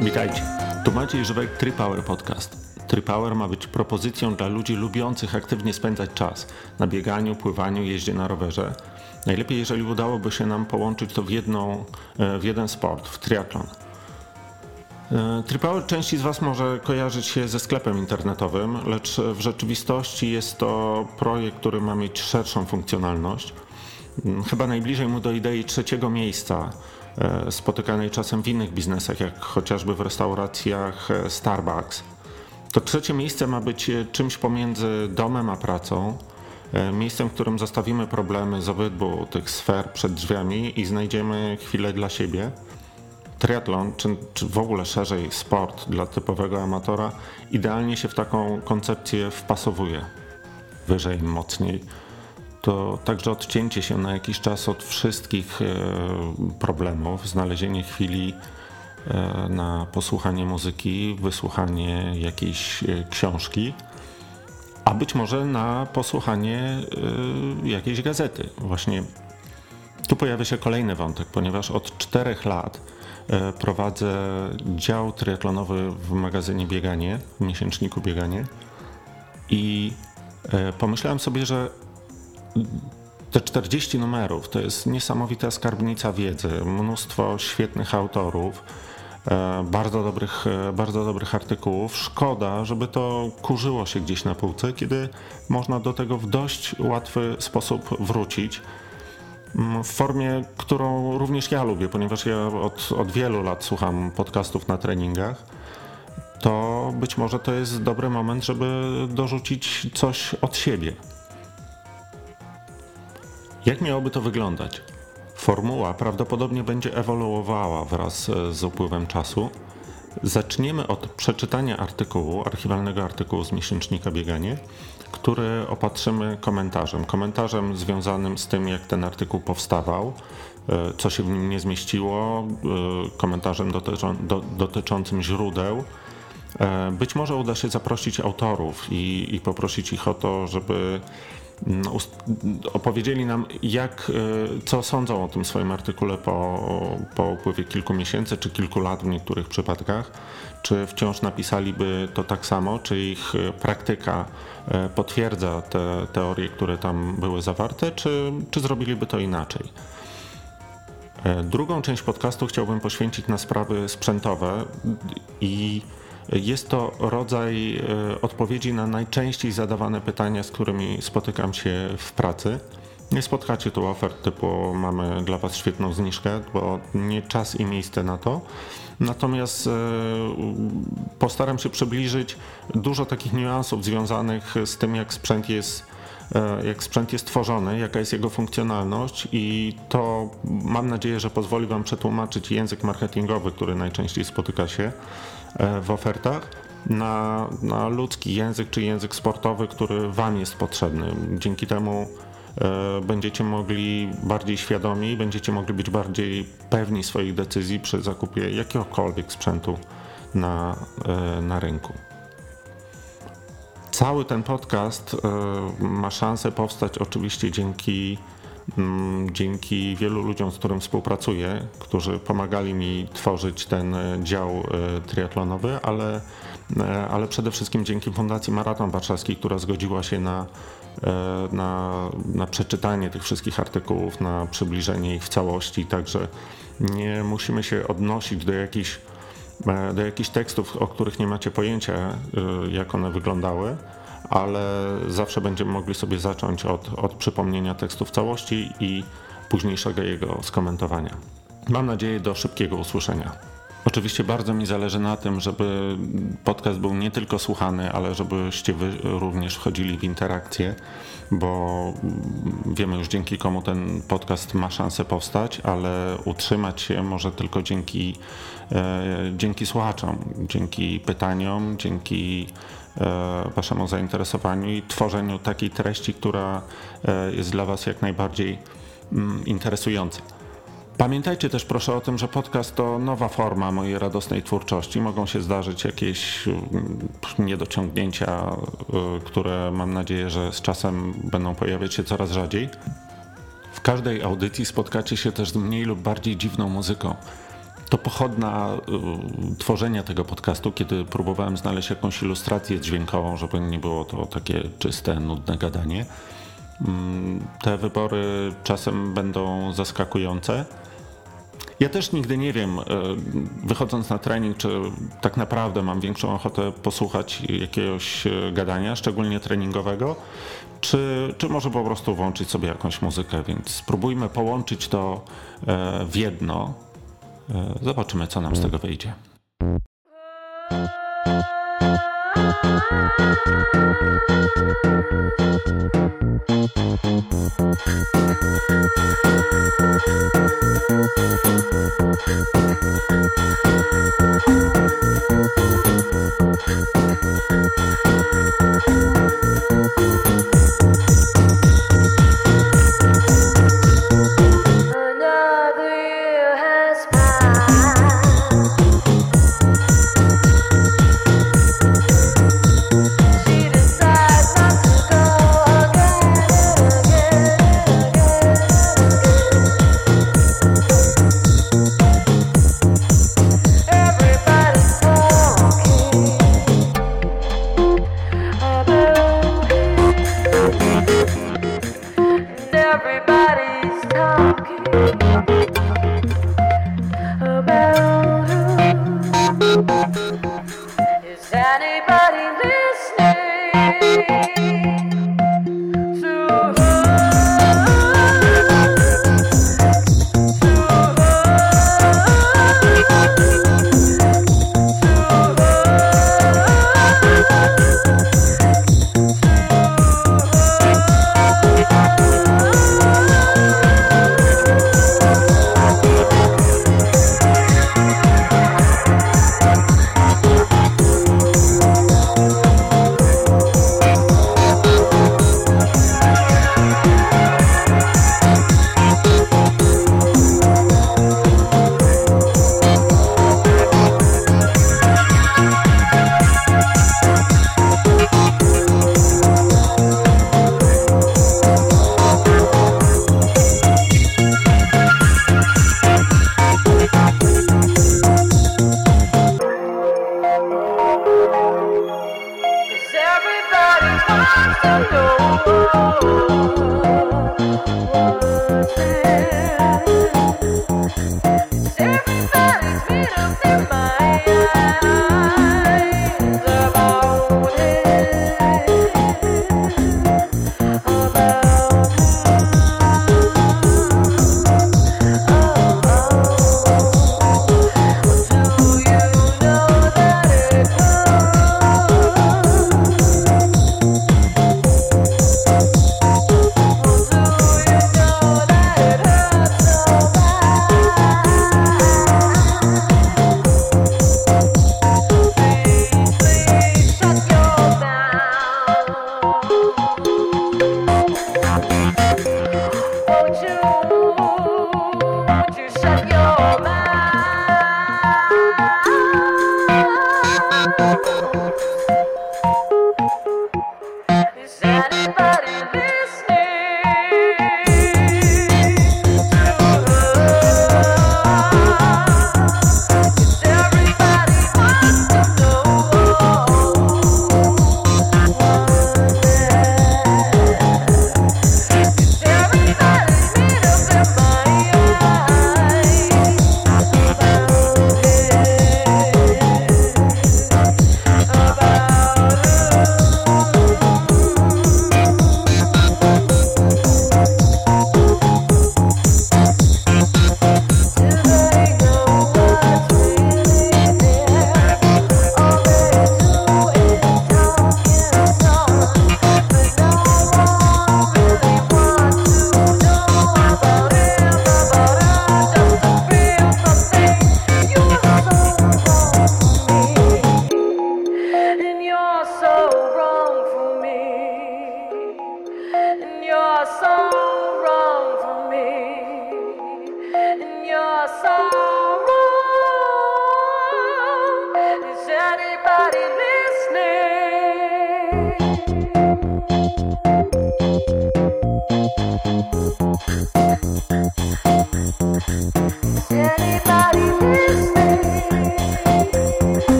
Witajcie. Tu Maciej Żywek Tripower Podcast. Tripower ma być propozycją dla ludzi lubiących aktywnie spędzać czas na bieganiu, pływaniu, jeździe na rowerze. Najlepiej, jeżeli udałoby się nam połączyć to w, jedną, e, w jeden sport, w triatlon. E, Tripower części z Was może kojarzyć się ze sklepem internetowym, lecz w rzeczywistości jest to projekt, który ma mieć szerszą funkcjonalność. Mm, Chyba najbliżej mu do idei trzeciego miejsca, e, spotykanej czasem w innych biznesach, jak chociażby w restauracjach e, Starbucks. To trzecie miejsce ma być czymś pomiędzy domem a pracą, miejscem, w którym zostawimy problemy z obydwu tych sfer przed drzwiami i znajdziemy chwilę dla siebie. Triatlon, czy, czy w ogóle szerzej sport dla typowego amatora, idealnie się w taką koncepcję wpasowuje. Wyżej, mocniej. To także odcięcie się na jakiś czas od wszystkich e, problemów, znalezienie chwili e, na posłuchanie muzyki, wysłuchanie jakiejś e, książki, a być może na posłuchanie jakiejś gazety. Właśnie tu pojawia się kolejny wątek, ponieważ od czterech lat prowadzę dział triatlonowy w magazynie Bieganie, w miesięczniku Bieganie i e, pomyślałem sobie, że te 40 numerów to jest niesamowita skarbnica wiedzy, mnóstwo świetnych autorów, e, bardzo dobrych, e, bardzo dobrych artykułów. Szkoda, żeby to kurzyło się gdzieś na półce, kiedy można do tego w dość łatwy sposób wrócić. W formie, którą również ja lubię, ponieważ ja od, od wielu lat słucham podcastów na treningach, to być może to jest dobry moment, żeby dorzucić coś od siebie. Jak miałoby to wyglądać? Formuła prawdopodobnie będzie ewoluowała wraz e, z upływem czasu. Zaczniemy od przeczytania artykułu, archiwalnego artykułu z miesięcznika Bieganie, który opatrzymy komentarzem. Komentarzem związanym z tym, jak ten artykuł powstawał, e, co się w nim nie zmieściło, e, komentarzem dotyczą, do, dotyczącym źródeł. E, Być może uda się zaprosić autorów i, i poprosić ich o to, żeby opowiedzieli nam, jak, e, co sądzą o tym swoim artykule po, po upływie kilku miesięcy czy kilku lat w niektórych przypadkach. Czy wciąż napisaliby to tak samo, czy ich e, praktyka e, potwierdza te teorie, które tam były zawarte, czy, czy zrobiliby to inaczej. Drugą część podcastu chciałbym poświęcić na sprawy sprzętowe i jest to rodzaj e, odpowiedzi na najczęściej zadawane pytania, z którymi spotykam się w pracy. Nie spotkacie tu ofert typu mamy dla Was świetną zniżkę, bo nie czas i miejsce na to. Natomiast e, postaram się przybliżyć dużo takich niuansów związanych z tym, jak sprzęt jest e, jak sprzęt jest tworzony, jaka jest jego funkcjonalność i to mam nadzieję, że pozwoli Wam przetłumaczyć język marketingowy, który najczęściej spotyka się w ofertach, na, na ludzki język czy język sportowy, który Wam jest potrzebny. Dzięki temu e, będziecie mogli bardziej świadomi, będziecie mogli być bardziej pewni swoich decyzji przy zakupie jakiegokolwiek sprzętu na, e, na rynku. Cały ten podcast e, ma szansę powstać oczywiście dzięki, dzięki wielu ludziom, z którym współpracuję, którzy pomagali mi tworzyć ten e, dział e, triatlonowy, ale, e, ale przede wszystkim dzięki Fundacji Maraton Warszawski, która zgodziła się na, na, na przeczytanie tych wszystkich artykułów, na przybliżenie ich w całości, także nie musimy się odnosić do jakichś do jakichś tekstów, o których nie macie pojęcia, jak one wyglądały, ale zawsze będziemy mogli sobie zacząć od, od przypomnienia tekstu w całości i późniejszego jego skomentowania. Mam nadzieję do szybkiego usłyszenia. Oczywiście bardzo mi zależy na tym, żeby podcast był nie tylko słuchany, ale żebyście wy również wchodzili w interakcję, bo wiemy już dzięki komu ten podcast ma szansę powstać, ale utrzymać się może tylko dzięki, e, dzięki słuchaczom, dzięki pytaniom, dzięki e, waszemu zainteresowaniu i tworzeniu takiej treści, która e, jest dla was jak najbardziej mm, interesująca. Pamiętajcie też proszę o tym, że podcast to nowa forma mojej radosnej twórczości. Mogą się zdarzyć jakieś mm, niedociągnięcia, y, które mam nadzieję, że z czasem będą pojawiać się coraz rzadziej. W każdej audycji spotkacie się też z mniej lub bardziej dziwną muzyką. To pochodna y, tworzenia tego podcastu, kiedy próbowałem znaleźć jakąś ilustrację dźwiękową, żeby nie było to takie czyste, nudne gadanie. Mm, Te wybory czasem będą zaskakujące. Ja też nigdy nie wiem, y, wychodząc na trening, czy tak naprawdę mam większą ochotę posłuchać jakiegoś y, gadania, szczególnie treningowego, czy, czy może po prostu włączyć sobie jakąś muzykę, więc spróbujmy połączyć to e, w jedno. E, Zobaczymy, co nam z tego wyjdzie.